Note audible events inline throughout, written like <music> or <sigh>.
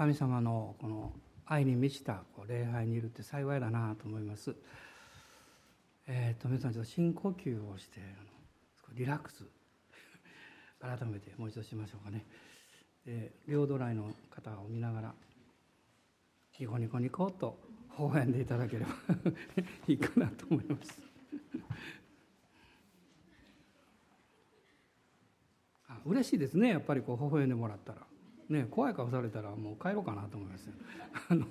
神様のこの愛に満ちた礼拝にいるって幸いだなと思います。えー、と皆さんちょっと深呼吸をしてリラックス <laughs> 改めてもう一度しましょうかね。で両ドライの方を見ながらニコニコニコと微笑んでいただければ <laughs> いいかなと思います。<laughs> あ嬉しいですねやっぱりこう微笑んでもらったら。ね、怖い顔されたらもう帰ろうかなと思います。<laughs> あの、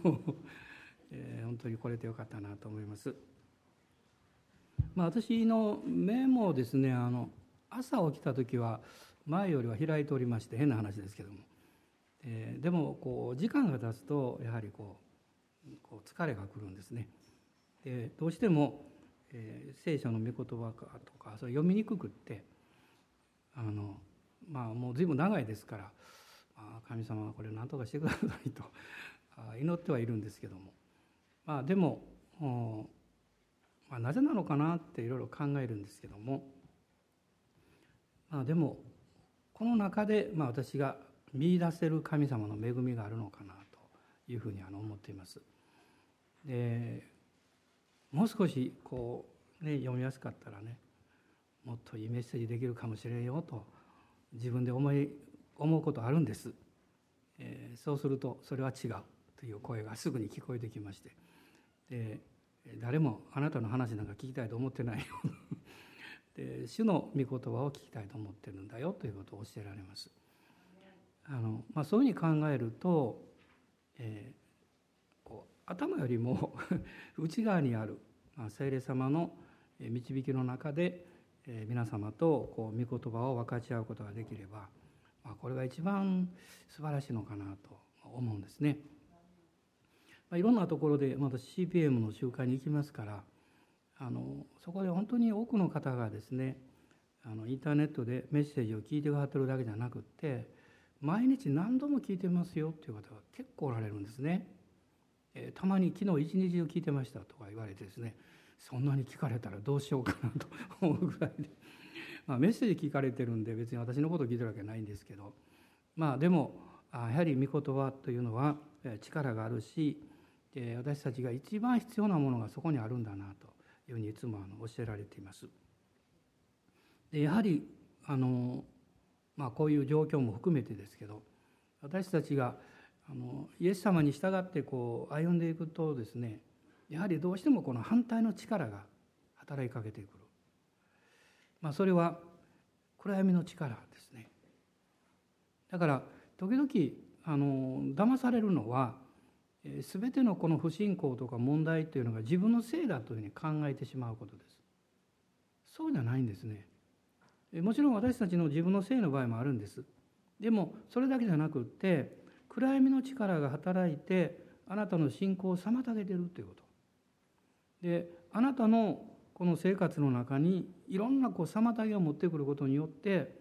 えー、本当に来れてよかったなと思います。まあ、私の目もですねあの朝起きた時は前よりは開いておりまして変な話ですけども、えー、でもこう時間が経つとやはりこうこう疲れがくるんですね。でどうしても、えー、聖書の御言葉とかそれ読みにくくってあのまあもう随分長いですから神様はこれを何とかしてくださいと。祈ってはいるんですけども。まあでも、まあ、なぜなのかなっていろいろ考えるんですけども。まあでもこの中で、まあ、私が見いだせる神様の恵みがあるのかなというふうに思っています。でもう少しこう、ね、読みやすかったらねもっといいメッセージできるかもしれんよと自分で思い思うことあるんです、えー、そうするとそれは違うという声がすぐに聞こえてきまして。で誰もあなたの話なんか聞きたいと思ってないよ <laughs> で主の御言葉を聞きたいと思ってるんだよということを教えられます。あのまあ、そういうふうに考えると、えー、こう頭よりも <laughs> 内側にある、まあ、聖霊様の導きの中で、えー、皆様とこう御言葉を分かち合うことができればまあ、これが一番素晴らしいのかなと思うんですね。まあ、いろんなところでまた CPM の集会に行きますからあのそこで本当に多くの方がですねあのインターネットでメッセージを聞いてくださってるだけじゃなくって毎日何度も聞いてますよっていう方が結構おられるんですね。えー、たまに昨日一日中聞いてましたとか言われてですねそんなに聞かれたらどうしようかなと思うぐらいでまあ、メッセージ聞かれてるんで別に私のこと聞いてるわけないんですけどまあでもやはり御言葉というのは力があるし私たちが一番必要なものがそこにあるんだなというふうにいつも教えられています。でやはりあの、まあ、こういう状況も含めてですけど私たちがあのイエス様に従ってこう歩んでいくとですねやはりどうしてもこの反対の力が働きかけてくる。まあ、それは暗闇の力ですね。だから時々あの騙されるのは全てのこの不信仰とか問題というのが自分のせいだというふうに考えてしまうことです。そうじゃないんですね。もちろん私たちの自分のせいの場合もあるんです。でもそれだけじゃなくって暗闇の力が働いてあなたの信仰を妨げてるということ。であなたのこの生活の中にいろんなこう妨げを持ってくることによって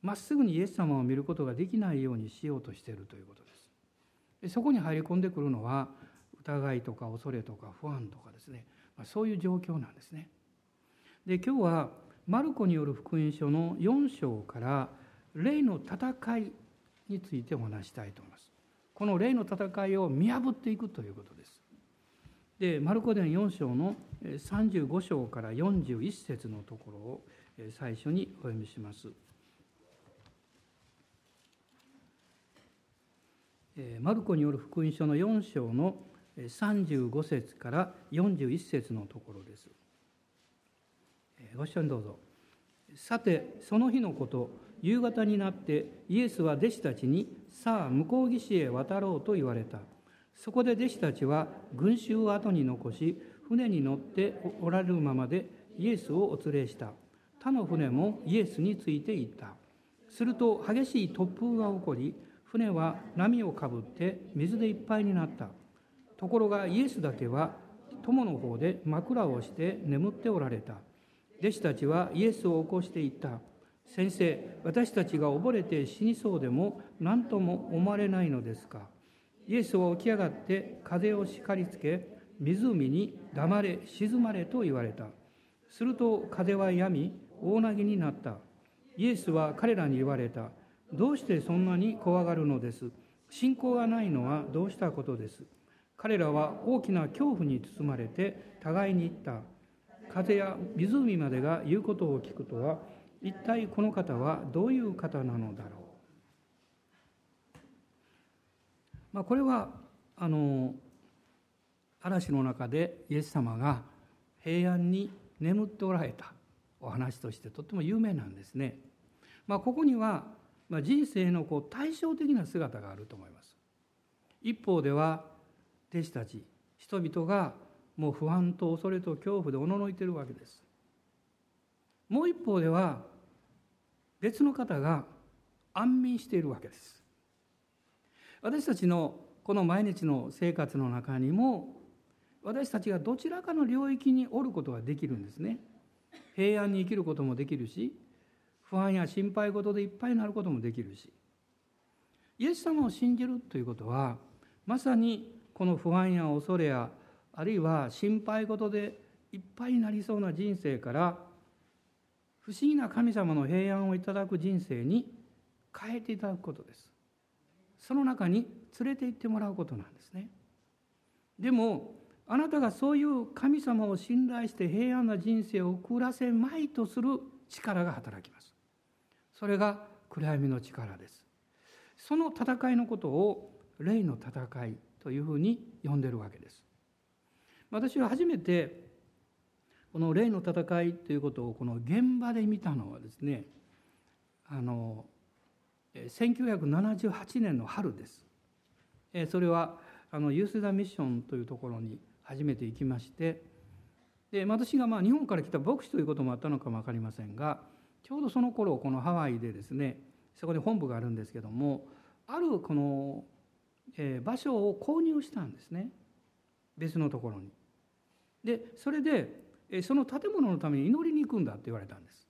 まっすぐにイエス様を見ることができないようにしようとしているということです。でそこに入り込んでくるのは疑いとか恐れとか不安とかですね、まあ、そういう状況なんですね。で今日はマルコによる福音書の4章から霊の戦いについてお話したいと思います。この霊の戦いを見破っていくということです。でマルコ伝4章の35章から41節のところを最初にお読みします。マルコによる福音書の4章の35節から41節のところです。ご一緒にどうぞ。さてその日のこと夕方になってイエスは弟子たちに「さあ向こう岸へ渡ろう」と言われた。そこで弟子たちは群衆を後に残し船に乗っておられるままでイエスをお連れした。他の船もイエスについていった。すると激しい突風が起こり船は波をかぶって水でいっぱいになった。ところがイエスだけは友の方で枕をして眠っておられた。弟子たちはイエスを起こしていった。先生私たちが溺れて死にそうでも何とも思われないのですか？イエスは起き上がって風を叱りつけ湖に黙れ静まれと言われた。すると風は止み大なぎになった。イエスは彼らに言われた。どうしてそんなに怖がるのです？信仰がないのはどうしたことです？彼らは大きな恐怖に包まれて互いに言った。風や湖までが言うことを聞くとは一体この方はどういう方なのだろう、まあ、これはあの嵐の中でイエス様が平安に眠っておられたお話としてとっても有名なんですね。まあ、ここには人生のこう対照的な姿があると思います。一方では弟子たち人々がもう不安と恐れと恐怖でおののいているわけです。もう一方では別の方が安眠しているわけです。私たちのこの毎日の生活の中にも私たちがどちらかの領域におることができるんですね。平安に生きることもできるし不安や心配事でいっぱいになることもできるしイエス様を信じるということはまさにこの不安や恐れやあるいは心配事でいっぱいになりそうな人生から不思議な神様の平安をいただく人生に変えていただくことですその中に連れて行ってもらうことなんですね。でもあなたがそういう神様を信頼して平安な人生を送らせまいとする力が働きます。それが暗闇の力です。その戦いのことを霊の戦いというふうに呼んでるわけです。私は初めてこの霊の戦いということをこの現場で見たのはですねあの1978年の春ですそれはあのユース・ダ・ミッションというところに初めて行きましてで私がまあ日本から来た牧師ということもあったのかも分かりませんがちょうどその頃このハワイでですねそこで本部があるんですけどもあるこの、えー、場所を購入したんですね別のところに。でそれでその建物のために祈りに行くんだって言われたんです。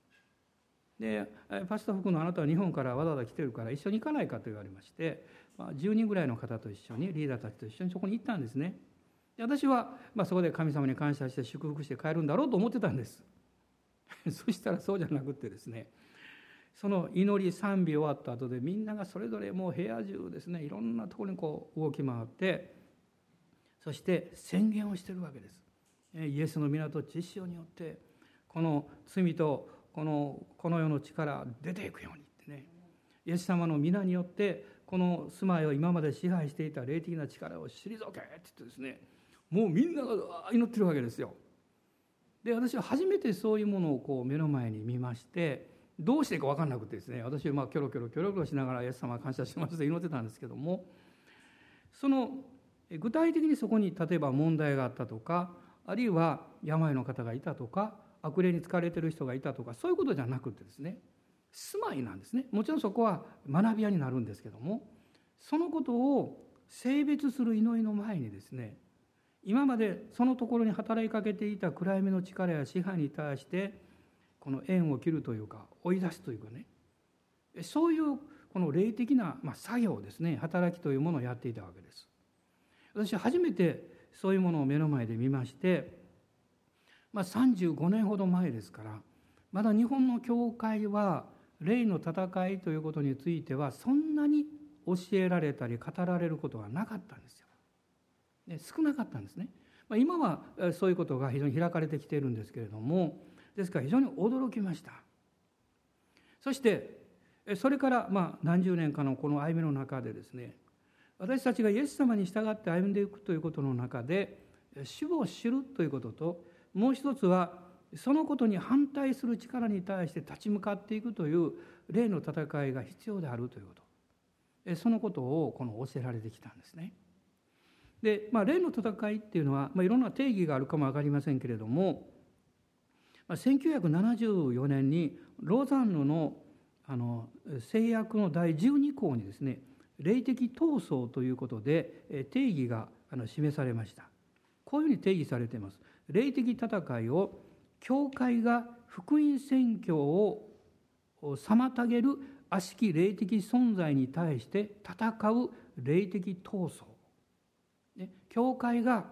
でパスタ福のあなたは日本からわざわざ来てるから一緒に行かないかと言われまして、まあ、10人ぐらいの方と一緒にリーダーたちと一緒にそこに行ったんですねで。私は、まあ、そこで神様に感謝して祝福して帰るんだろうと思ってたんです <laughs> そしたらそうじゃなくてですねその祈り賛美終わった後でみんながそれぞれもう部屋中ですねいろんなところにこう動き回ってそして宣言をしてるわけですイエスの港知識によってこの罪とこのこの世の力出ていくようにってね。イエス様の皆によってこの住まいを今まで支配していた霊的な力を退けって言ってですね。もうみんなが祈ってるわけですよ。で私は初めてそういうものをこう目の前に見ましてどうしていいか分かんなくてですね。私はまあキョロキョロキョロキョロしながらイエス様感謝しますと祈ってたんですけども。その具体的にそこに例えば問題があったとかあるいは病の方がいたとか悪霊に疲れてる人がいたとかそういうことじゃなくてですね住まいなんですねもちろんそこは学び屋になるんですけどもそのことを性別する祈りの前にですね今までそのところに働きかけていた暗闇の力や支配に対してこの縁を切るというか追い出すというかねそういうこの霊的な、作業ですね働きというものをやっていたわけです。私初めてそういうものを目の前で見まして、まあ、35年ほど前ですからまだ日本の教会は霊の戦いということについてはそんなに教えられたり語られることはなかったんですよ。少なかったんですね。まあ、今はそういうことが非常に開かれてきているんですけれどもですから非常に驚きました。そしてそれからまあ何十年かのこの歩みの中でですね私たちがイエス様に従って歩んでいくということの中で主を知るということともう一つはそのことに反対する力に対して立ち向かっていくという霊の戦いが必要であるということ。そのことをこの教えられてきたんですね。で、まあ、霊の戦いっていうのは、まあ、いろんな定義があるかも分かりませんけれども、まあ、1974年にローザンヌのあの制約の第12項にですね霊的闘争ということで定義が示されました。こういうふうに定義されています。霊的戦いを教会が福音宣教を妨げる悪しき霊的存在に対して戦う霊的闘争教会が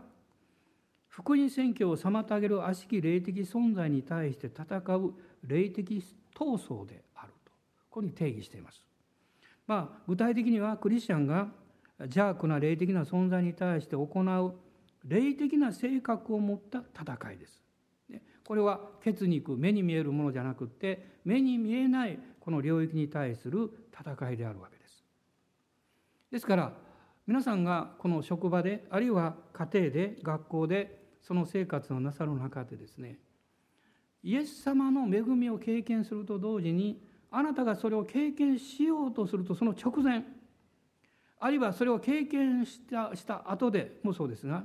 福音宣教を妨げる悪しき霊的存在に対して戦う霊的闘争であるとここに定義しています。まあ、具体的にはクリスチャンが邪悪な霊的な存在に対して行う霊的な性格を持った戦いです。これは血肉目に見えるものじゃなくって目に見えないこの領域に対する戦いであるわけです。ですから皆さんがこの職場であるいは家庭で学校でその生活をなさる中でですねイエス様の恵みを経験すると同時にあなたがそれを経験しようとするとその直前あるいはそれを経験したした後でもそうですが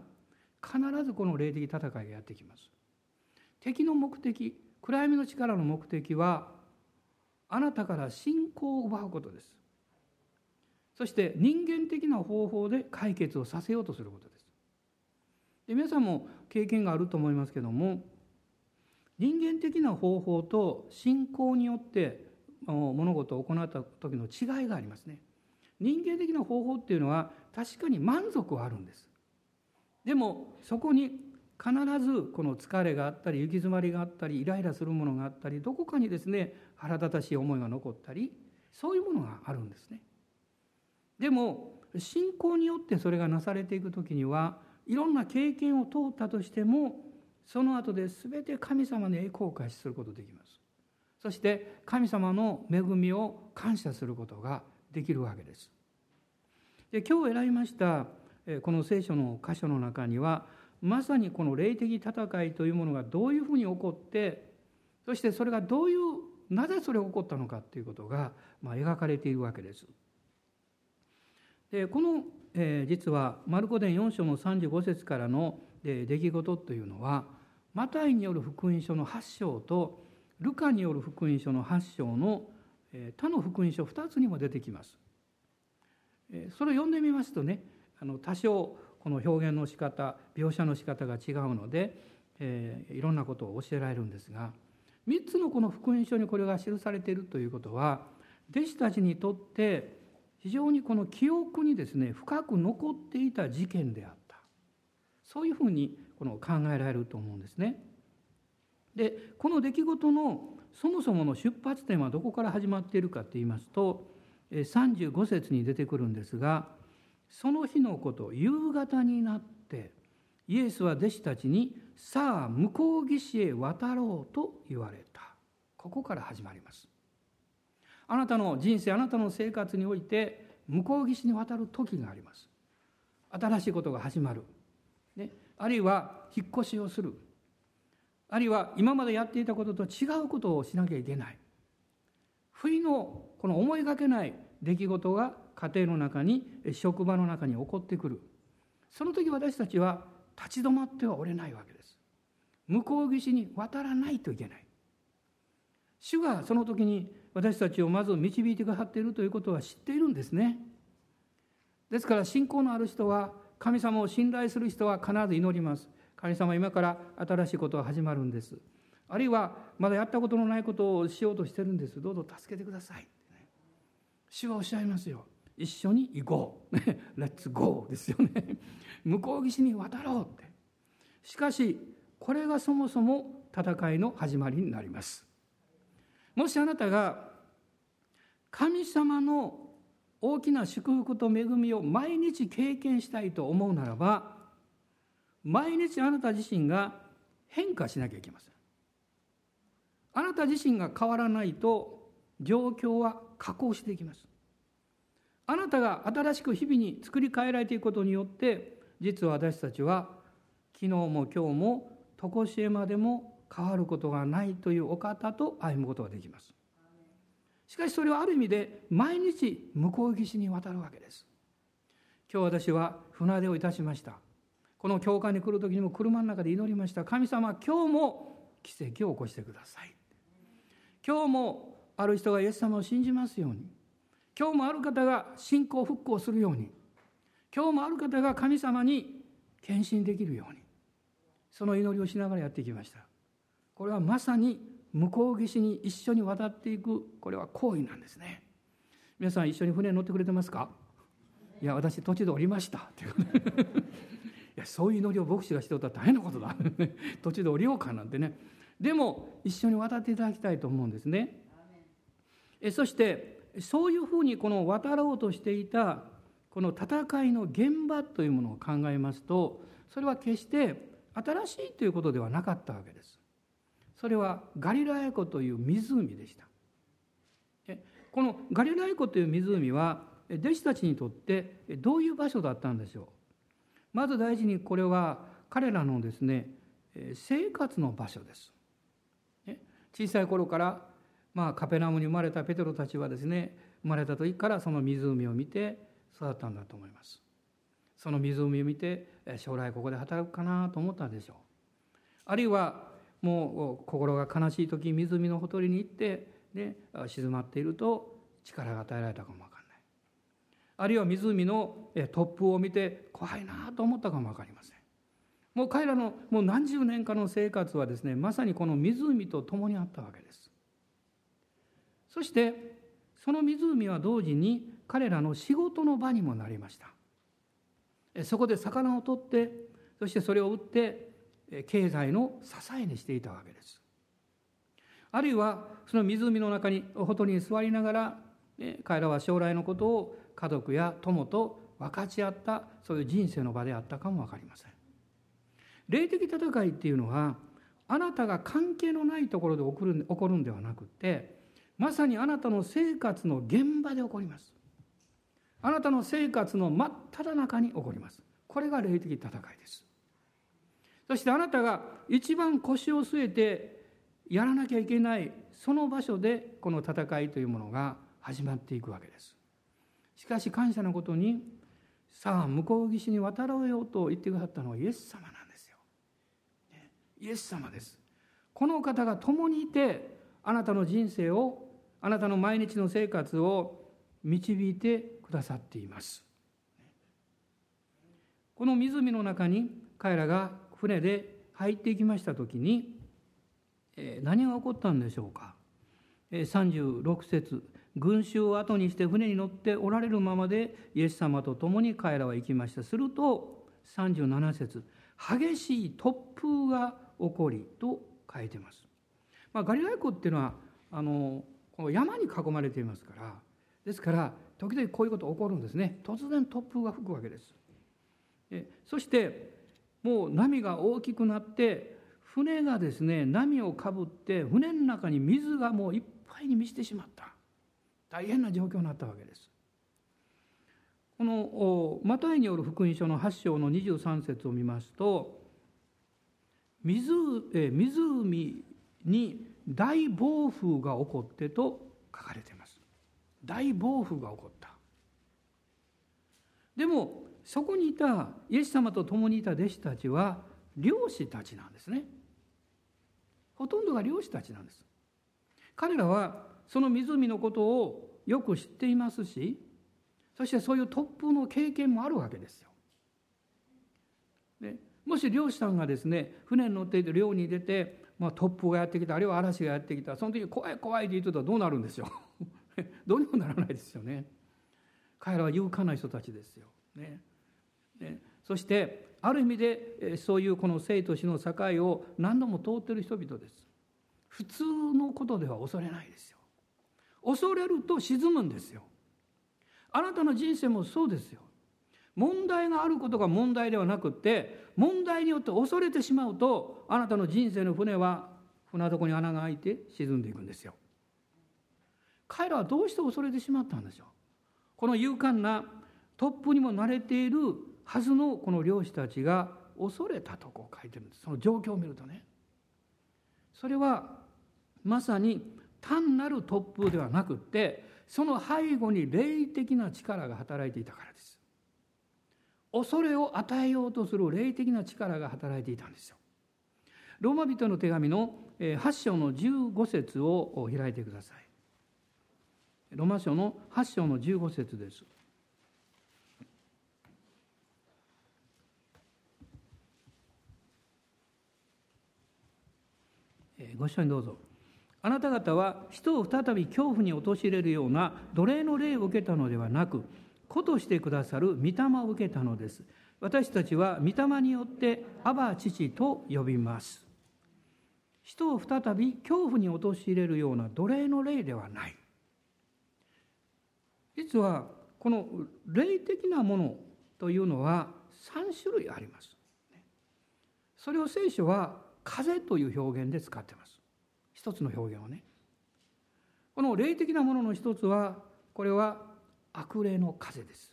必ずこの霊的戦いがやってきます。敵の目的暗闇の力の目的はあなたから信仰を奪うことです。そして人間的な方法で解決をさせようとすることです。で皆さんも経験があると思いますけども人間的な方法と信仰によって物事を行った時の違いがありますね。人間的な方法っていうのは確かに満足はあるんです。でもそこに必ずこの疲れがあったり行き詰まりがあったりイライラするものがあったりどこかにですね腹立たしい思いが残ったりそういうものがあるんですね。でも信仰によってそれがなされていく時にはいろんな経験を通ったとしてもその後で全て神様の栄光を開始することできます。そして神様の恵みを感謝することができるわけです。で今日選びましたこの聖書の箇所の中にはまさにこの霊的戦いというものがどういうふうに起こってそしてそれがどういうなぜそれが起こったのかということが、まあ、描かれているわけです。でこの、え、実はマルコ伝4章の35節からの、え、出来事というのはマタイによる福音書の8章とルカによる福音書の8章の、え、他の福音書2つにも出てきます。え、それを読んでみますとねあの多少この表現の仕方描写の仕方が違うので、えー、いろんなことを教えられるんですが3つのこの福音書にこれが記されているということは弟子たちにとって非常にこの記憶にですね深く残っていた事件であったそういうふうにこの考えられると思うんですね。でこの出来事のそもそもの出発点はどこから始まっているかといいますと35節に出てくるんですがその日のこと夕方になってイエスは弟子たちに「さあ向こう岸へ渡ろう」と言われた。ここから始まります。あなたの人生あなたの生活において向こう岸に渡る時があります。新しいことが始まる、ね、あるいは引っ越しをする。あるいは今までやっていたことと違うことをしなきゃいけない。不意のこの思いがけない出来事が家庭の中に職場の中に起こってくる。その時私たちは立ち止まってはおれないわけです。向こう岸に渡らないといけない。主がその時に私たちをまず導いてくださっているということは知っているんですね。ですから信仰のある人は神様を信頼する人は必ず祈ります。神様今から新しいことが始まるんです。あるいはまだやったことのないことをしようとしてるんです。どうぞ助けてください。主はおっしゃいますよ。一緒に行こう。レッツゴーですよね。向こう岸に渡ろうって。しかし、これがそもそも戦いの始まりになります。もしあなたが神様の大きな祝福と恵みを毎日経験したいと思うならば、毎日あなた自身が変化しなきゃいけません。あなた自身が変わらないと状況は下降していきます。あなたが新しく日々に作り変えられていくことによって実は私たちは昨日も今日も常しえまでも変わることがないというお方と歩むことができます。しかしそれはある意味で毎日向こう岸に渡るわけです。今日私は船出をいたしました。この教会に来る時にも車の中で祈りました。神様今日も奇跡を起こしてください。今日もある人がイエス様を信じますように。今日もある方が信仰復興するように今日もある方が神様に献身できるようにその祈りをしながらやってきました。これはまさに向こう岸に一緒に渡っていくこれは行為なんですね。皆さん一緒に船に乗ってくれてますか？いや私途中で降りました。っていういやそういう祈りを牧師がしておったら大変なことだ。途中で降りようかなんてね。でも一緒に渡っていただきたいと思うんですね。えそしてそういうふうにこの渡ろうとしていたこの戦いの現場というものを考えますとそれは決して新しいということではなかったわけです。それはガリラヤ湖という湖でした。このガリラヤ湖という湖は弟子たちにとってどういう場所だったんでしょう？まず大事にこれは彼らのですね生活の場所です。小さい頃からまあカペナムに生まれたペテロたちはですね生まれた時からその湖を見て育ったんだと思います。その湖を見て将来ここで働くかなと思ったでしょう。あるいはもう心が悲しい時湖のほとりに行ってで静まっていると力が与えられたかもわかんない。あるいは湖の突風を見て怖いなと思ったかも分かりません。もう彼らのもう何十年かの生活はですねまさにこの湖と共にあったわけです。そしてその湖は同時に彼らの仕事の場にもなりました。そこで魚を取ってそしてそれを売って経済の支えにしていたわけです。あるいはその湖の中にほとりに座りながら彼らは将来のことを家族や友と分かち合ったそういう人生の場であったかも分かりません。霊的戦いっていうのはあなたが関係のないところで起こる起こるんではなくてまさにあなたの生活の現場で起こります。あなたの生活の真っ只中に起こります。これが霊的戦いです。そしてあなたが一番腰を据えてやらなきゃいけないその場所でこの戦いというものが始まっていくわけです。しかし感謝のことにさあ向こう岸に渡ろうよと言ってくださったのはイエス様なんですよ。イエス様です。この方が共にいてあなたの人生をあなたの毎日の生活を導いてくださっています。この湖の中に彼らが船で入っていきました時に何が起こったんでしょうか。36節群衆を後にして船に乗っておられるままでイエス様と共に彼らは行きました。すると37節激しい突風が起こりと書いてます、まあ、ガリラ湖っていうのはあのこの山に囲まれていますからですから時々こういうこと起こるんですね。突然突風が吹くわけです。そしてもう波が大きくなって船がですね波をかぶって船の中に水がもういっぱいに満ちてしまった。大変な状況になったわけです。このマタイによる福音書の8章の23節を見ますと湖に大暴風が起こってと書かれています。大暴風が起こった。でもそこにいたイエス様と共にいた弟子たちは漁師たちなんですね。ほとんどが漁師たちなんです。彼らはその湖のことをよく知っていますしそしてそういう突風の経験もあるわけですよ。でもし漁師さんがですね船に乗っていて漁に出て、まあ、突風がやってきたあるいは嵐がやってきたその時怖い怖いって言ってたらどうなるんですよ。<laughs> どうにもならないですよね。彼らは勇敢な人たちですよ。ねね、そしてある意味でそういうこの生と死の境を何度も通っている人々です。普通のことでは恐れないですよ。恐れると沈むんですよ。あなたの人生もそうですよ。問題があることが問題ではなくって問題によって恐れてしまうとあなたの人生の船は船底に穴が開いて沈んでいくんですよ。彼らはどうして恐れてしまったんでしょう？この勇敢なトップにも慣れているはずのこの漁師たちが恐れたとこう書いてるんです。その状況を見るとね。それはまさに単なる突風ではなくってその背後に霊的な力が働いていたからです。恐れを与えようとする霊的な力が働いていたんですよ。ローマ人の手紙の8章の15節を開いてください。ローマ書の8章の15節です。ご一緒にどうぞ。あなた方は人を再び恐怖に陥れるような奴隷の霊を受けたのではなく子としてくださる御霊を受けたのです私たちは御霊によってアバ父と呼びます人を再び恐怖に陥れるような奴隷の霊ではない実はこの霊的なものというのは3種類あります。それを聖書は風という表現で使ってます。一つの表現をね。この霊的なものの一つはこれは悪霊の風です。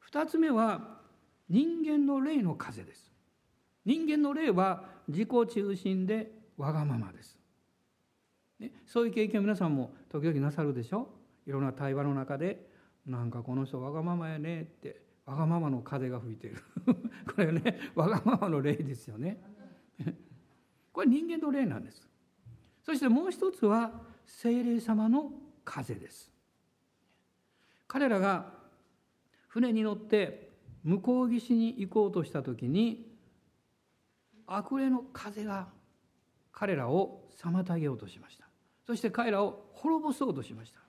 二つ目は人間の霊の風です。人間の霊は自己中心でわがままです。ね、そういう経験皆さんも時々なさるでしょ？いろんな対話の中でなんかこの人わがままやねってわがままの風が吹いている <laughs> これねわがままの霊ですよね <laughs> これ人間の霊なんですそしてもう一つは精霊様の風です彼らが船に乗って向こう岸に行こうとした時に悪霊の風が彼らを妨げようとしました。そして彼らを滅ぼそうとしました。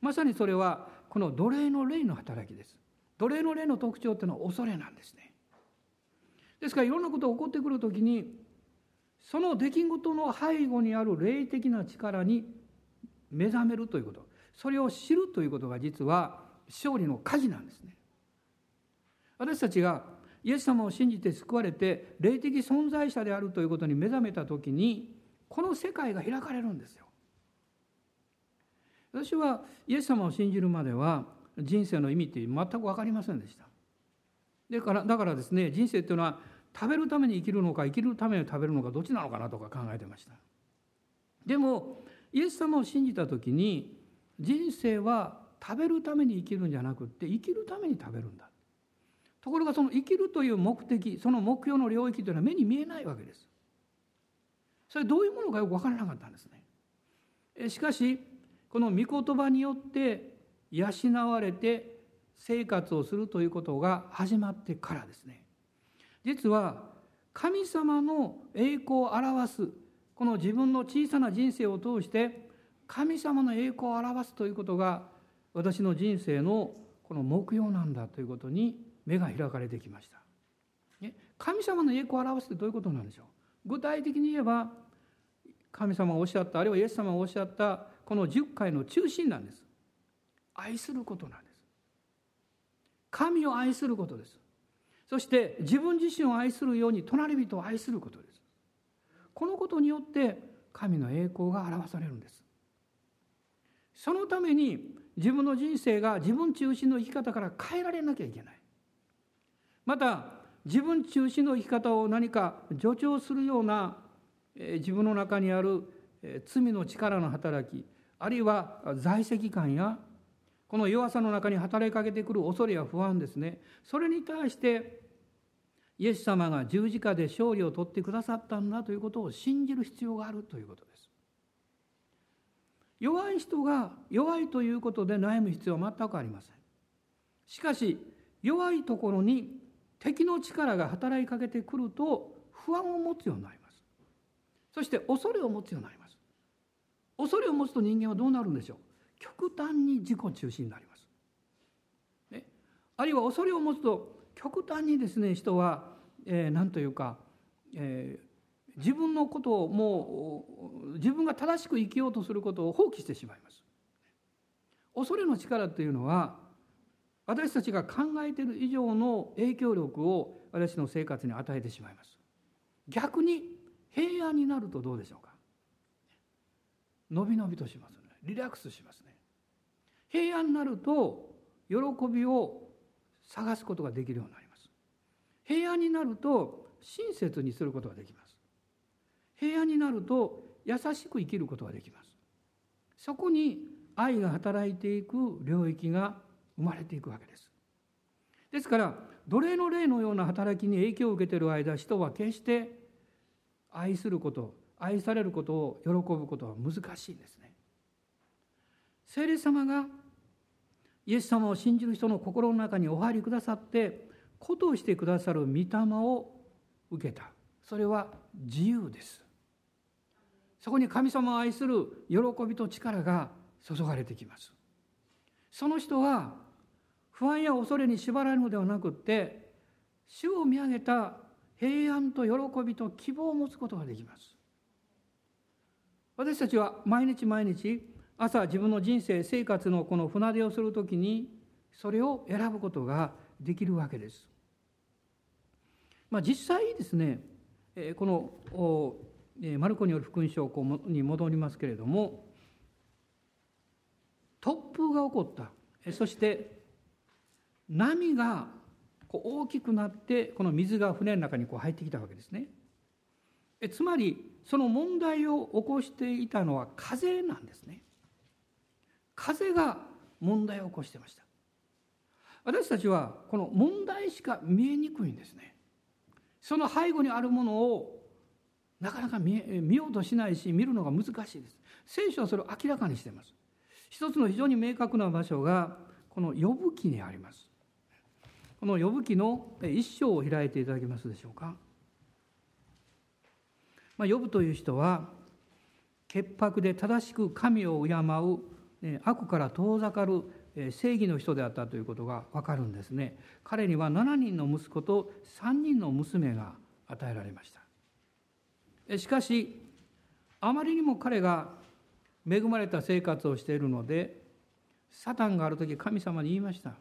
まさにそれはこの奴隷の霊の働きです。奴隷の霊の特徴っていうのは恐れなんですね。ですからいろんなことが起こってくるときにその出来事の背後にある霊的な力に目覚めるということ。それを知るということが実は勝利の舵なんですね。私たちがイエス様を信じて救われて霊的存在者であるということに目覚めた時にこの世界が開かれるんですよ。私はイエス様を信じるまでは人生の意味って全く分かりませんでした。だからだからですね人生っていうのは食べるために生きるのか生きるために食べるのかどっちなのかなとか考えてました。でもイエス様を信じた時に人生は食べるために生きるんじゃなくって生きるために食べるんだ。ところがその生きるという目的その目標の領域というのは目に見えないわけです。それどういうものかよく分からなかったんですね。しかしこの御言葉によって養われて生活をするということが始まってからですね。実は神様の栄光を表すこの自分の小さな人生を通して神様の栄光を表すということが私の人生のこの目標なんだということに目が開かれてきました。神様の栄光を表すってどういうことなんでしょう？具体的に言えば神様がおっしゃったあるいはイエス様がおっしゃったこの10回の中心なんです。愛することなんです。神を愛することです。そして自分自身を愛するように隣人を愛することです。このことによって神の栄光が表されるんです。そのために自分の人生が自分中心の生き方から変えられなきゃいけない。また自分中心の生き方を何か助長するような自分の中にある罪の力の働きあるいは在籍感やこの弱さの中に働きかけてくる恐れや不安ですね。それに対してイエス様が十字架で勝利を取ってくださったんだということを信じる必要があるということです。弱い人が弱いということで悩む必要は全くありません。しかし弱いところに敵の力が働きかけてくると不安を持つようになります。そして恐れを持つようになります。恐れを持つと人間はどうなるんでしょう？極端に自己中心になります。ね、あるいは恐れを持つと極端にですね人は何、えー、というか、えー、自分のことをもう自分が正しく生きようとすることを放棄してしまいます。恐れの力というのは私たちが考えている以上の影響力を私の生活に与えてしまいます。逆に平安になるとどうでしょうか？のびのびとしますね。リラックスしますね。平安になると喜びを探すことができるようになります。平安になると親切にすることができます。平安になると優しく生きることができます。そこに愛が働いていく領域が生まれていくわけです。ですから奴隷の霊のような働きに影響を受けている間人は決して愛すること愛されることを喜ぶことは難しいんですね。聖霊様がイエス様を信じる人の心の中にお入りくださってことをしてくださる御霊を受けた。それは自由です。そこに神様を愛する喜びと力が注がれてきますその人は不安や恐れに縛られるのではなくって主を見上げた平安と喜びと希望を持つことができます私たちは毎日毎日朝自分の人生生活のこの船出をする時にそれを選ぶことができるわけです。まあ、実際ですねこのマルコによる福音書に戻りますけれども突風が起こったそして波がこう大きくなってこの水が船の中にこう入ってきたわけですね。つまりその問題を起こしていたのは風なんですね。風が問題を起こしてました。私たちはこの問題しか見えにくいんですね。その背後にあるものをなかなか見見ようとしないし見るのが難しいです。聖書はそれを明らかにしています。一つの非常に明確な場所がこの呼ぶ記にあります。この呼ぶ記の一章を開いていただけますでしょうか。まあ、呼ぶという人は潔白で正しく神を敬う悪から遠ざかる正義の人であったということがわかるんですね彼には7人の息子と3人の娘が与えられましたしかしあまりにも彼が恵まれた生活をしているのでサタンがある時神様に言いました。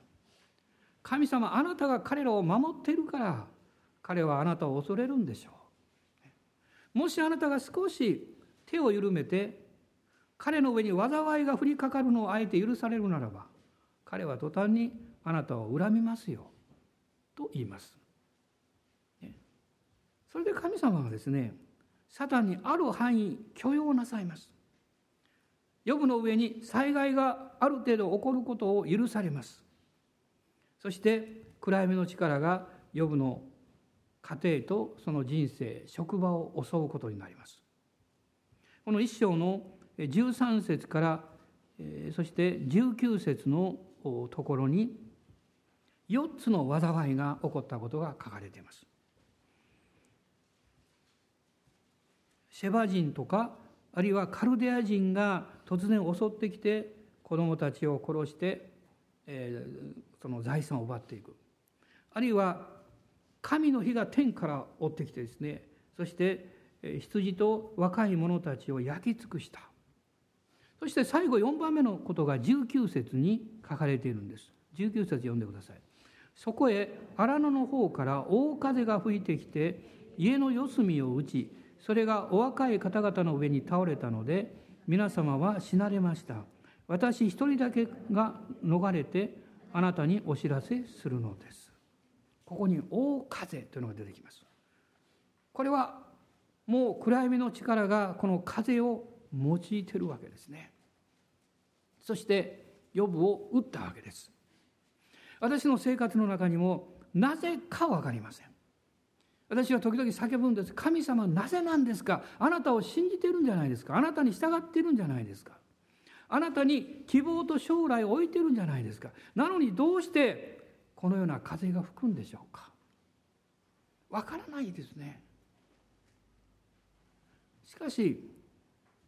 神様あなたが彼らを守っているから彼はあなたを恐れるんでしょう。もしあなたが少し手を緩めて彼の上に災いが降りかかるのをあえて許されるならば彼は途端にあなたを恨みますよ。と言います。それで神様がですねサタンにある範囲許容なさいます。予部の上に災害がある程度起こることを許されます。そして暗闇の力が予部の家庭とその人生職場を襲うことになります。この一章の13節からそして19節のところに4つの災いが起こったことが書かれています。シェバ人とかあるいはカルデア人が突然襲ってきて子供たちを殺して、えー、その財産を奪っていく。あるいは神の火が天から追ってきてですねそして羊と若い者たちを焼き尽くした。そして最後4番目のことが19節に書かれているんです。19節読んでください。そこへ荒野の方から大風が吹いてきて家の四隅を打ちそれがお若い方々の上に倒れたので皆様は死なれました。私一人だけが逃れてあなたにお知らせするのです。ここに大風というのが出てきます。これはもう暗闇の力がこの風を用いてるわけですね。そして予部を打ったわけです。私の生活の中にもなぜか分かりません。私は時々叫ぶんです。神様なぜなんですか？あなたを信じてるんじゃないですか？あなたに従ってるんじゃないですか？あなたに希望と将来を置いてるんじゃないですか？なのにどうしてこのような風が吹くんでしょうか？わからないですね。しかし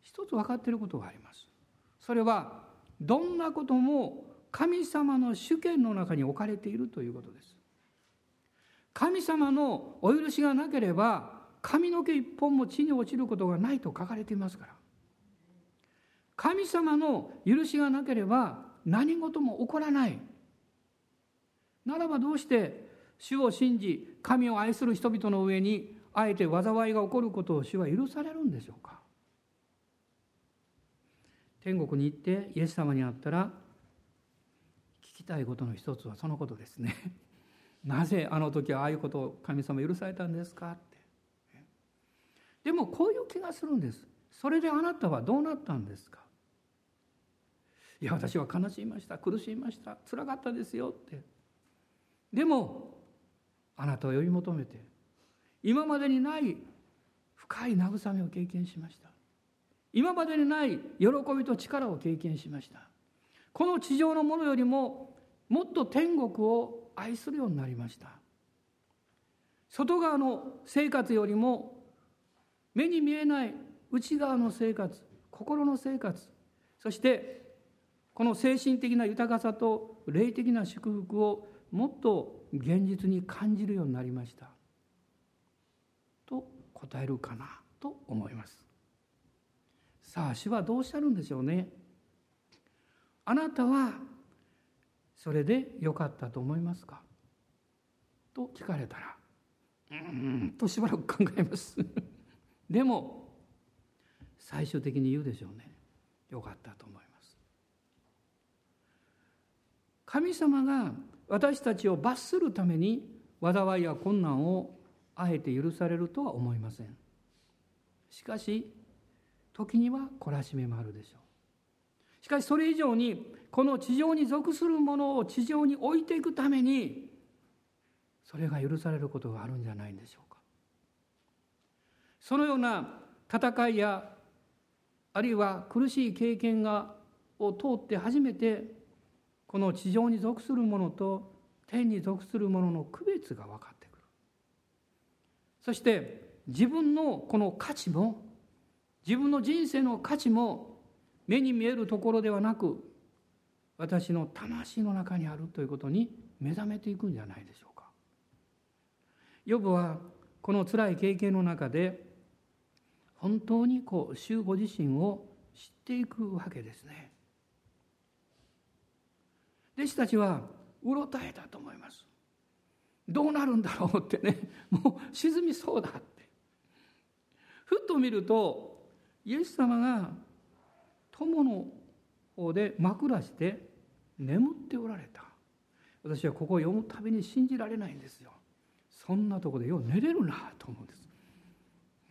一つ分かっていることがあります。それはどんなことも神様の主権の中に置かれているということです。神様のお許しがなければ髪の毛一本も地に落ちることがないと書かれていますから。神様の許しがなければ何事も起こらない。ならばどうして主を信じ神を愛する人々の上にあえて災いが起こることを主は許されるんでしょうか。天国に行ってイエス様に会ったら聞きたいことの一つはそのことですね。なぜあの時はああいうことを神様許されたんですかって。でもこういう気がするんです。それであなたはどうなったんですか。いや私は悲しみました。苦しみました。辛かったですよって。でもあなたを呼び求めて今までにない深い慰めを経験しました。今までにない喜びと力を経験しました。この地上のものよりももっと天国を愛するようになりました。外側の生活よりも目に見えない内側の生活心の生活そしてこの精神的な豊かさと霊的な祝福をもっと現実に感じるようになりました。と答えるかなと思います。さあ主はどうおっしゃるんでしょうね。あなたはそれでよかったと思いますか？と聞かれたらうんとしばらく考えます。<laughs> でも最終的に言うでしょうね。よかったと思います。神様が私たちを罰するために災いや困難をあえて許されるとは思いません。しかし時には懲らしめもあるでしょう。しかしそれ以上にこの地上に属するものを地上に置いていくためにそれが許されることがあるんじゃないんでしょうか。そのような戦いやあるいは苦しい経験がを通って初めてこの地上に属するものと天に属するものの区別が分かってくる。そして自分のこの価値も自分の人生の価値も目に見えるところではなく私の魂の中にあるということに目覚めていくんじゃないでしょうか。ヨブはこの辛い経験の中で本当にこう主ご自身を知っていくわけですね。弟子たちはうろたえたと思います。どうなるんだろうってねもう沈みそうだってふっと見るとイエス様が友ので枕して眠っておられた。私はここを読むたびに信じられないんですよ。そんなとこでよう寝れるなと思うんです、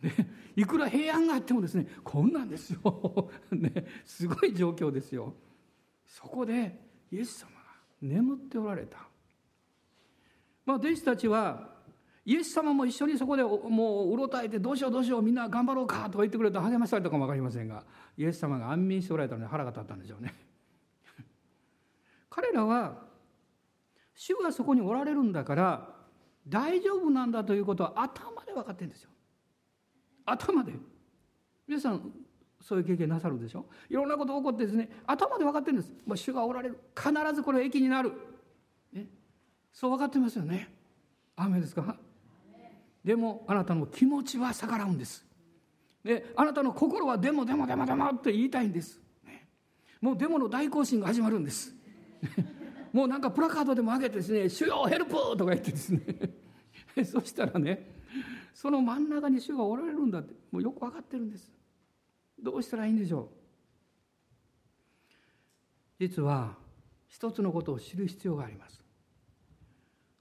ね、いくら平安があってもですねこんなんですよ、<laughs> ね、すごい状況ですよ。そこでイエス様が眠っておられた。まあ弟子たちはイエス様も一緒にそこでもううろたえてどうしようどうしようみんな頑張ろうかとか言ってくれた励まされたかも分かりませんがイエス様が安眠しておられたので腹が立ったんでしょうね。<laughs> 彼らは主がそこにおられるんだから大丈夫なんだということは頭で分かってるんですよ。頭で。皆さんそういう経験なさるでしょ？いろんなこと起こってですね頭で分かってるんです。もう主がおられる。必ずこれ益になる、ね、そう分かってますよね。雨ですか？でもあなたの気持ちは逆らうんです。であなたの心はでもでもでもでもって言いたいんです、ね、もうデモの大行進が始まるんです。<laughs> もうなんかプラカードでも上げてですね「主よヘルプ!」とか言ってですね。<laughs> そしたらねその真ん中に主がおられるんだってもうよく分かってるんです。どうしたらいいんでしょう。実は一つのことを知る必要があります。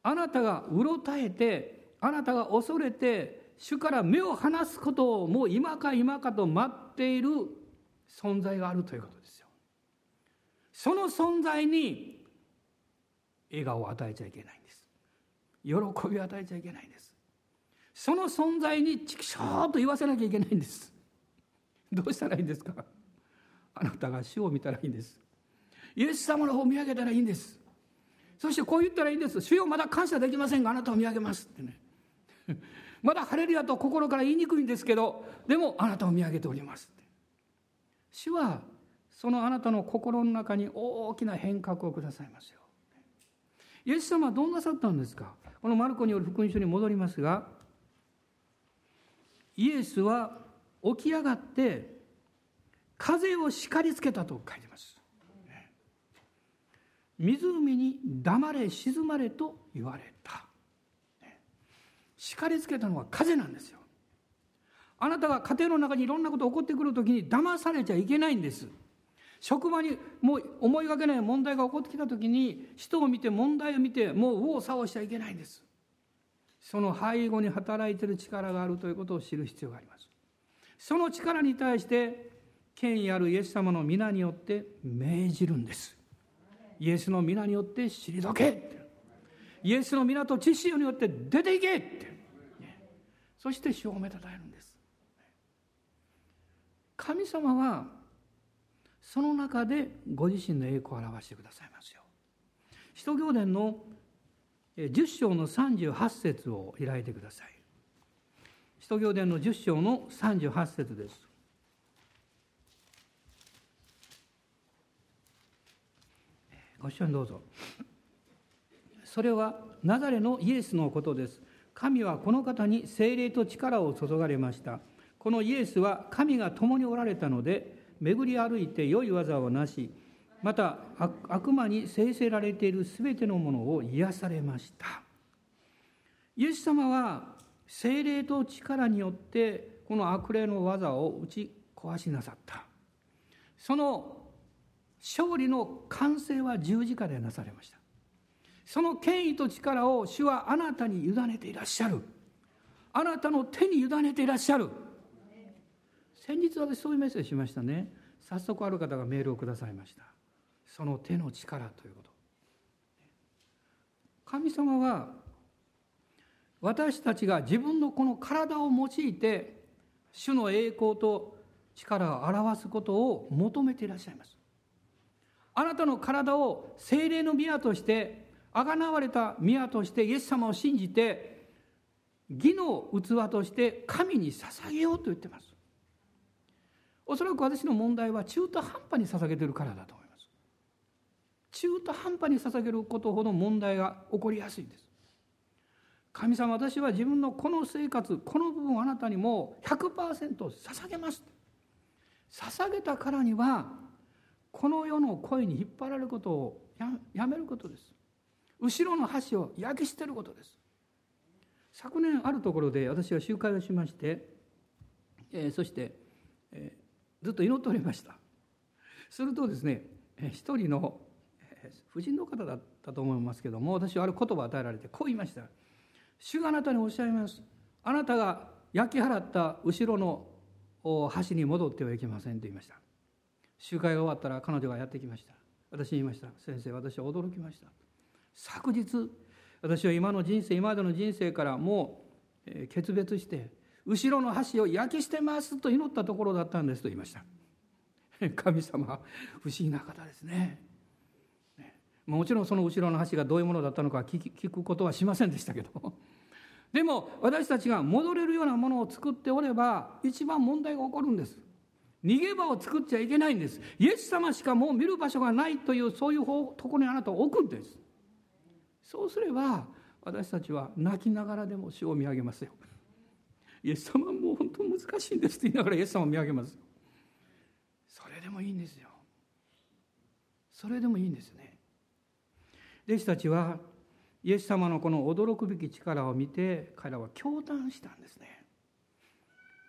あなたがうろたえてあなたが恐れて主から目を離すことをもう今か今かと待っている存在があるということですよ。その存在に笑顔を与えちゃいけないんです。喜びを与えちゃいけないんです。その存在にチキショーと言わせなきゃいけないんです。どうしたらいいんですか？あなたが主を見たらいいんです。イエス様の方を見上げたらいいんです。そしてこう言ったらいいんです。主よまだ感謝できませんがあなたを見上げますってね。<laughs> まだハレルヤと心から言いにくいんですけどでもあなたを見上げております主はそのあなたの心の中に大きな変革をくださいますよ。イエス様はどうなさったんですか？このマルコによる福音書に戻りますがイエスは起き上がって風を叱りつけたと書いてます。湖に黙れ沈まれと言われた叱りつけたのは風なんですよ。あなたが家庭の中にいろんなこと起こってくる時に騙されちゃいけないんです。職場にもう思いがけない問題が起こってきた時に人を見て問題を見てもう右往左往しちゃいけないんです。その背後に働いている力があるということを知る必要があります。その力に対して権威あるイエス様の皆によって命じるんです。イエスの皆によって退けイエスの皆と知識によって出ていけって、そして主をめたたえるんです神様はその中でご自身の栄光を表してくださいますよ。使徒行伝の10章の38節を開いてください。使徒行伝の10章の38節です。ご一緒にどうぞ。それはナザレのイエスのことです。神はこの方に精霊と力を注がれました。このイエスは神が共におられたので、巡り歩いて良い技をなしまた悪魔に制せられている全てのものを癒されました。イエス様は精霊と力によってこの悪霊の技を打ち壊しなさった。その勝利の完成は十字架でなされました。その権威と力を主はあなたに委ねていらっしゃる。あなたの手に委ねていらっしゃる。先日私そういうメッセージしましたね。早速ある方がメールをくださいました。その手の力ということ。神様は私たちが自分のこの体を用いて主の栄光と力を表すことを求めていらっしゃいます。あなたの体を精霊の宮としてあがなわれた宮としてイエス様を信じて義の器として神に捧げようと言ってます。おそらく私の問題は中途半端に捧げてるからだと思います。中途半端に捧げることほど問題が起こりやすいんです。神様私は自分のこの生活この部分をあなたにも100%捧げます。捧げたからにはこの世の声に引っ張られることをやめることです。後ろの橋を焼き捨てることです。昨年あるところで私は集会をしまして、えー、そして、えー、ずっと祈っておりました。するとですね一人の婦人の方だったと思いますけども私はある言葉を与えられてこう言いました「主があなたにおっしゃいます。あなたが焼き払った後ろの橋に戻ってはいけません」と言いました。集会が終わったら彼女がやってきました。私に言いました「先生私は驚きました」昨日私は今の人生今までの人生からもう決別して後ろの橋を焼き捨てますと祈ったところだったんですと言いました。<laughs> 神様不思議な方ですね。もちろんその後ろの橋がどういうものだったのか聞くことはしませんでしたけど。<laughs> でも私たちが戻れるようなものを作っておれば一番問題が起こるんです。逃げ場を作っちゃいけないんです。イエス様しかもう見る場所がないというそういうところにあなたを置くんです。そうすれば私たちは泣きながらでも主を見上げますよ。イエス様もう本当難しいんですって言いながらイエス様を見上げますそれでもいいんですよ。それでもいいんですね。弟子たちはイエス様のこの驚くべき力を見て彼らは驚嘆したんですね。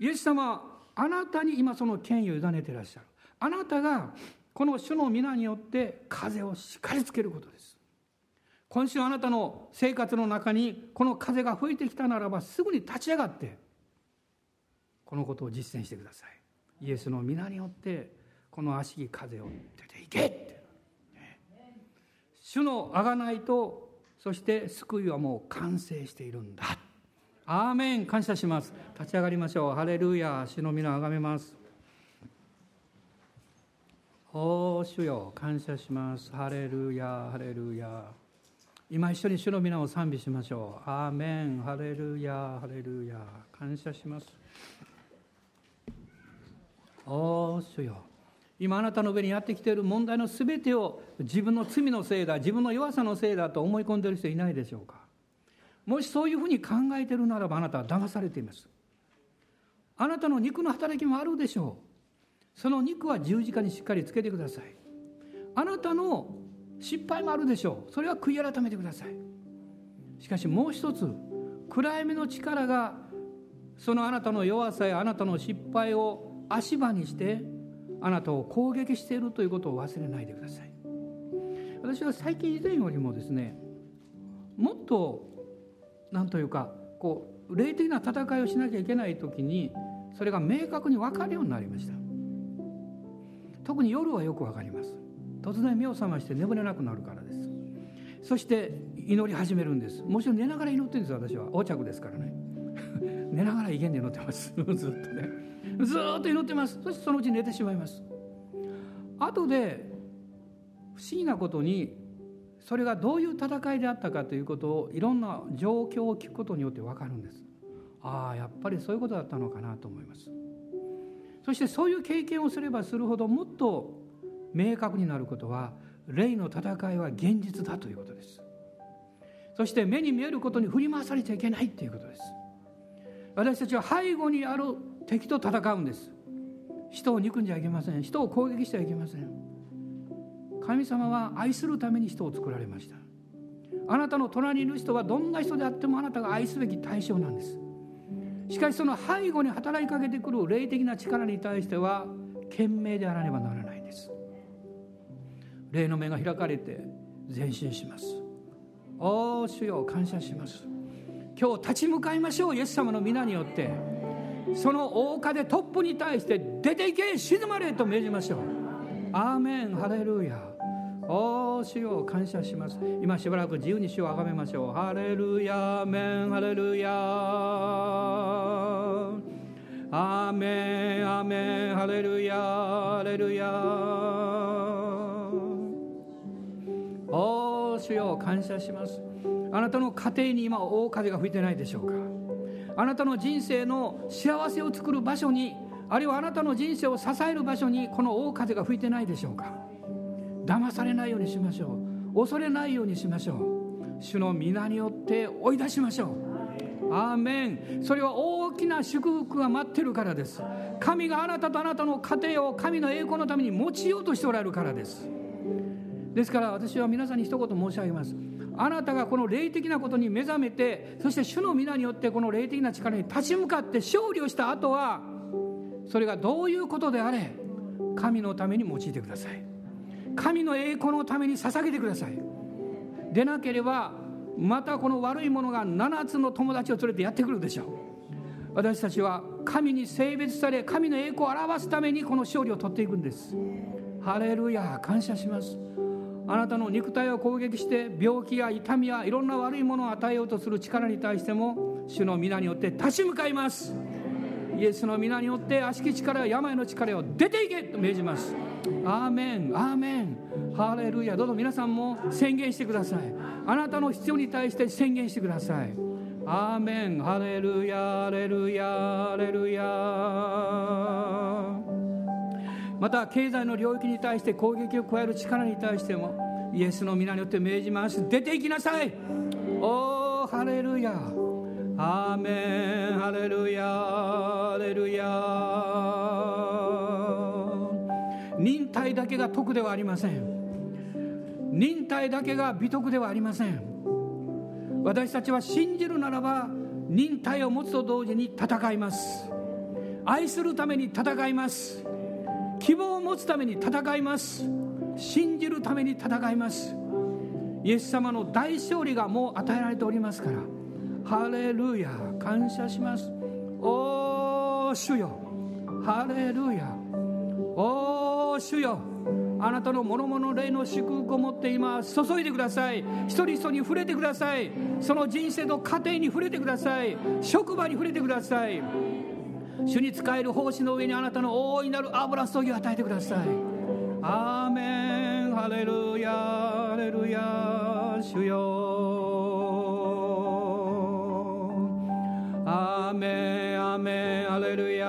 イエス様あなたに今その権威を委ねていらっしゃる。あなたがこの主の皆によって風をしっかりつけることです。今週あなたの生活の中にこの風が吹いてきたならばすぐに立ち上がってこのことを実践してください。イエスの皆によってこの悪しき風を出ていけって、主の贖いとそして救いはもう完成しているんだ。アーメン。感謝します。立ち上がりましょう。ハレルヤ。主の皆あがめます。おー主よ。感謝します。ハレルヤ。ハレルヤ。今一緒に主の皆を賛美しましょう。アーメン。ハレルヤ。ハレルヤ。感謝します。おー主よ。今あなたの上にやってきている問題の全てを自分の罪のせいだ自分の弱さのせいだと思い込んでいる人いないでしょうか。もしそういうふうに考えているならばあなたは騙されています。あなたの肉の働きもあるでしょう。その肉は十字架にしっかりつけてください。あなたの失敗もあるでしょう。それは悔い改めてください。しかしもう一つ暗闇の力がそのあなたの弱さやあなたの失敗を足場にしてあなたを攻撃しているということを忘れないでください。私は最近以前よりもですねもっと何というかこう霊的な戦いをしなきゃいけない時にそれが明確に分かるようになりました。特に夜はよく分かります。突然目を覚まして眠れなくなるからです。そして祈り始めるんです。もちろん寝ながら祈ってるんです私は。横着ですからね。<laughs> 寝ながら威厳で祈ってます。<laughs> ずっとね。ずっと祈ってます。そしてそのうち寝てしまいます。後で不思議なことにそれがどういう戦いであったかということをいろんな状況を聞くことによって分かるんです。ああやっぱりそういうことだったのかなと思います。そしてそういう経験をすればするほどもっと明確になることは霊の戦いは現実だということです。そして目に見えることに振り回されちゃいけないということです。私たちは背後にある敵と戦うんです。人を憎んじゃいけません。人を攻撃してはいけません。神様は愛するために人を作られました。あなたの隣にいる人はどんな人であってもあなたが愛すべき対象なんです。しかしその背後に働きかけてくる霊的な力に対しては懸命であらねばならない。霊の目が開かれて前進します。おお主よ感謝します。今日立ち向かいましょうイエス様の皆によって。その大風トップに対して出ていけ静まれと命じましょう。アーメンハレルヤ。おー主を感謝します。今しばらく自由に主をあがめましょう。ハレルヤアメンハレルヤ。アーメンアーメンハレルヤハレルヤ。おー主よ感謝します。あなたの家庭に今大風が吹いてないでしょうか。あなたの人生の幸せを作る場所にあるいはあなたの人生を支える場所にこの大風が吹いてないでしょうか。騙されないようにしましょう。恐れないようにしましょう。主の皆によって追い出しましょう。アーメン。それは大きな祝福が待ってるからです。神があなたとあなたの家庭を神の栄光のために用いようとしておられるからです。ですから私は皆さんに一言申し上げます。あなたがこの霊的なことに目覚めてそして主の皆によってこの霊的な力に立ち向かって勝利をした後はそれがどういうことであれ神のために用いてください。神の栄光のために捧げてください。でなければまたこの悪いものが7つの友達を連れてやってくるでしょう。私たちは神に性別され神の栄光を表すためにこの勝利を取っていくんです。ハレルヤ感謝します。あなたの肉体を攻撃して病気や痛みやいろんな悪いものを与えようとする力に対しても主の皆によって立ち向かいます。イエスの皆によって悪しき力や病の力を出ていけと命じます。アーメン。アーメン。ハレルヤ。どうぞ皆さんも宣言してください。あなたの必要に対して宣言してください。アーメン。ハレルヤ。ハレルヤ。ハレルヤ。また経済の領域に対して攻撃を加える力に対してもイエスの皆によって命じます。出ていきなさい。おーハレルヤ。アーメン。ハレルヤ。ハレルヤ。忍耐だけが徳ではありません。忍耐だけが美徳ではありません。私たちは信じるならば忍耐を持つと同時に戦います。愛するために戦います。希望を持つために戦います。信じるために戦います。イエス様の大勝利がもう与えられておりますから。ハレルヤ。感謝します。おー主よ。ハレルヤ。おー主よ。あなたの諸々霊の祝福を持って今注いでください。一人一人に触れてください。その人生の家庭に触れてください。職場に触れてください。主に仕える奉仕の上にあなたの大いなる油注ぎを与えてください。アーメン。ハレルヤ。ハレルヤ。主よ。アーメン。アーメン。ハレルヤ。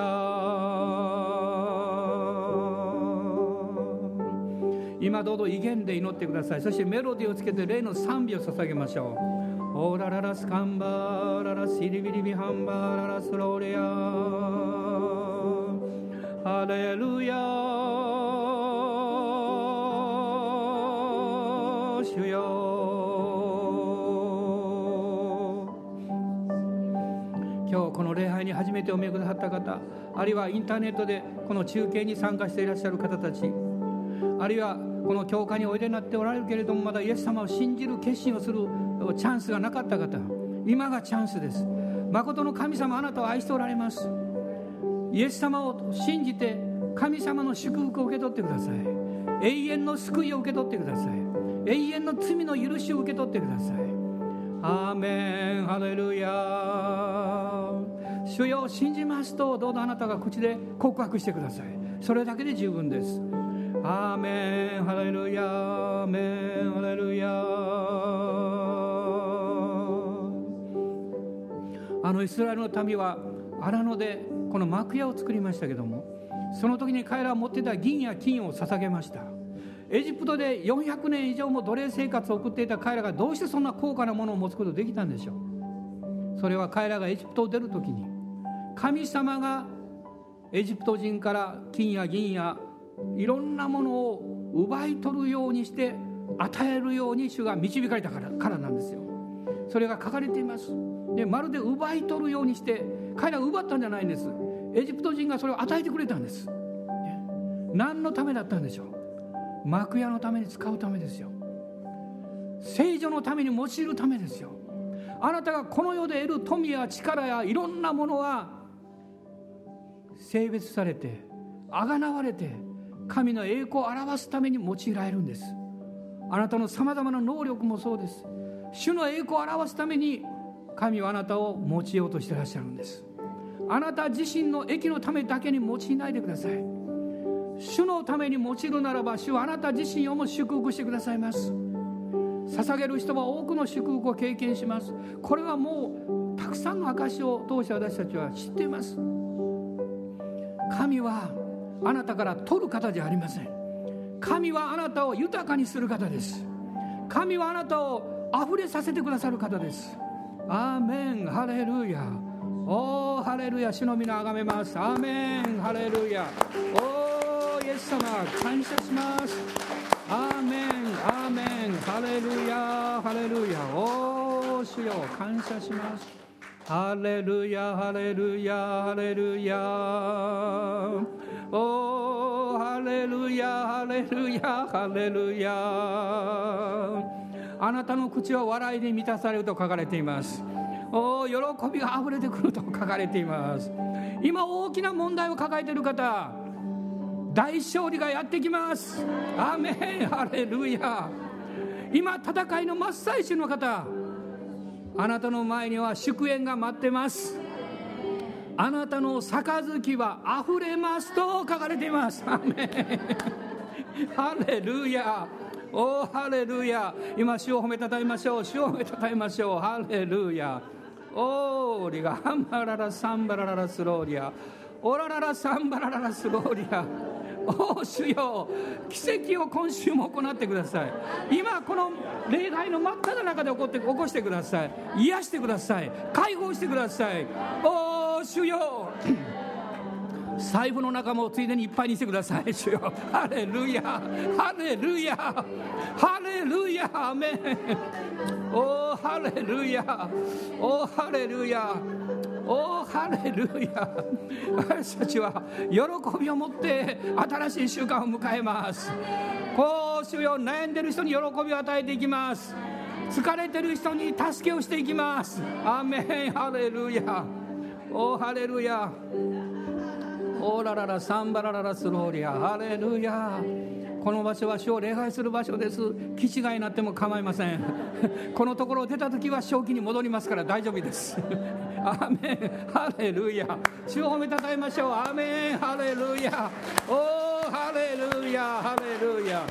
今どうぞ威厳で祈ってください。そしてメロディーをつけて霊の賛美を捧げましょう。オーラララスカンバーララシリビリビハンバーララスローレア。ハレルヤ主よ。今日この礼拝に初めてお見えくださった方あるいはインターネットでこの中継に参加していらっしゃる方たちあるいはこの教会においでになっておられるけれどもまだイエス様を信じる決心をするチャンスがなかった方。今がチャンスです。誠の神様あなたを愛しておられます。イエス様を信じて神様の祝福を受け取ってください。永遠の救いを受け取ってください。永遠の罪の許しを受け取ってください。アーメン。ハレルヤ主よ信じますとどうぞあなたが口で告白してください。それだけで十分です。アーメン。ハレルヤアーメン。ハレルヤあのイスラエルの民は荒野でこの幕屋を作りましたけどもその時に彼らは持っていた銀や金を捧げました。エジプトで400年以上も奴隷生活を送っていた彼らがどうしてそんな高価なものを持つことができたんでしょう。それは彼らがエジプトを出る時に神様がエジプト人から金や銀やいろんなものを奪い取るようにして与えるように主が導かれたからからなんですよ。それが書かれています。でまるで奪い取るようにして彼らが奪ったんじゃないんです。エジプト人がそれを与えてくれたんです。何のためだったんでしょう？幕屋のために使うためですよ。聖女のために用いるためですよ。あなたがこの世で得る富や力やいろんなものは性別されてあがなわれて神の栄光を表すために用いられるんです。あなたのさまざまな能力もそうです。主の栄光を表すために神はあなたを用いようとしてらっしゃるんです。あなた自身の益のためだけに用いないでください。主のために用いるならば主はあなた自身をも祝福してくださいます。捧げる人は多くの祝福を経験します。これはもうたくさんの証を通して私たちは知っています。神はあなたから取る方じゃありません。神はあなたを豊かにする方です。神はあなたを溢れさせてくださる方です。アーメンハレルヤおーハレルヤ主の皆あがめます。アーメンハレルヤおーイエス様感謝しますアーメンアーメンハレルヤハレルヤおー主よ。感謝します。ハレルヤハレルヤハレルヤおーハレルヤハレルヤハレルヤあなたの口は笑いで満たされると書かれています。お喜びがあふれてくると書かれています。今大きな問題を抱えている方大勝利がやってきます。アメンハレルヤ。今戦いの真っ最中の方あなたの前には祝宴が待ってます。あなたの杯は溢れますと書かれています。アメン。ハレルヤ。おーハレルヤ。今主を褒めたたえましょう。主を褒めたたえましょう。ハレルヤ。オーリがハンバララサンバラララスローリア。オラララサンバラララスローリア。おお主よ。奇跡を今週も行ってください。今この礼拝の真っ只中で起こって起こしてください。癒してください。解放してください。おお主よ。財布の中もついでにいっぱいにしてください。主よ。ハレルヤ。ハレルヤ。ハレルヤ。アメン。おおハレルヤ。おおハレルヤ。おおハレルヤ。私たちは喜びを持って新しい習慣を迎えます。こう主よ悩んでる人に喜びを与えていきます。疲れてる人に助けをしていきます。アメン。ハレルヤ。おハレルヤ。オーラララサンバラララスローリア。ハレルヤこの場所は主を礼拝する場所です。気違いになっても構いません。<laughs> このところを出た時は正気に戻りますから大丈夫です。<laughs> アーメン。ハレルヤ主を褒めたたえましょう。アーメン。ハレルヤおーハレルヤハレルヤ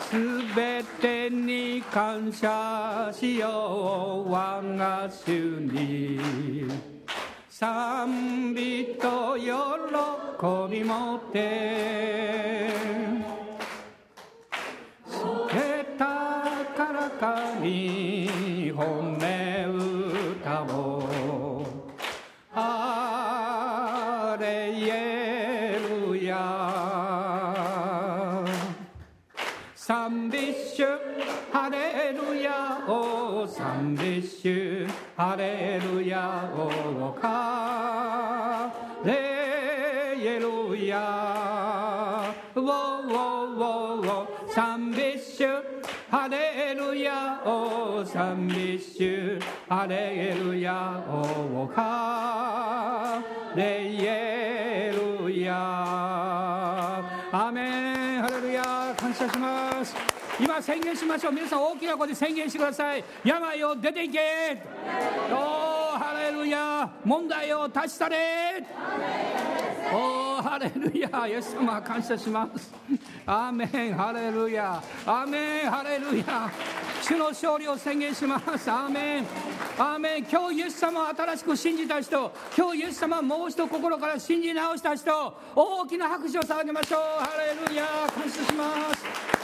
すべてに感謝しよう。我が主に。賛美と喜び持って高らかに褒め歌をハレイエルヤ賛美主ハレルヤお賛美主ハレルヤおハレイエルヤウォウォウォウォ賛美主ハレルヤお賛美主ハレルヤおハレイエルヤアメンハレルヤ感謝します今宣言しましょう。皆さん大きな声で宣言してください。病を出ていけ。おーハレルヤ。問題を断ち去れ。おーハレルヤ。イエス様感謝します。アーメン。ハレルヤ。アーメン。ハレルヤ。主の勝利を宣言します。アーメン。アーメン。今日イエス様を新しく信じた人。今日イエス様をもう一度心から信じ直した人。大きな拍手を捧げましょう。ハレルヤ。感謝します。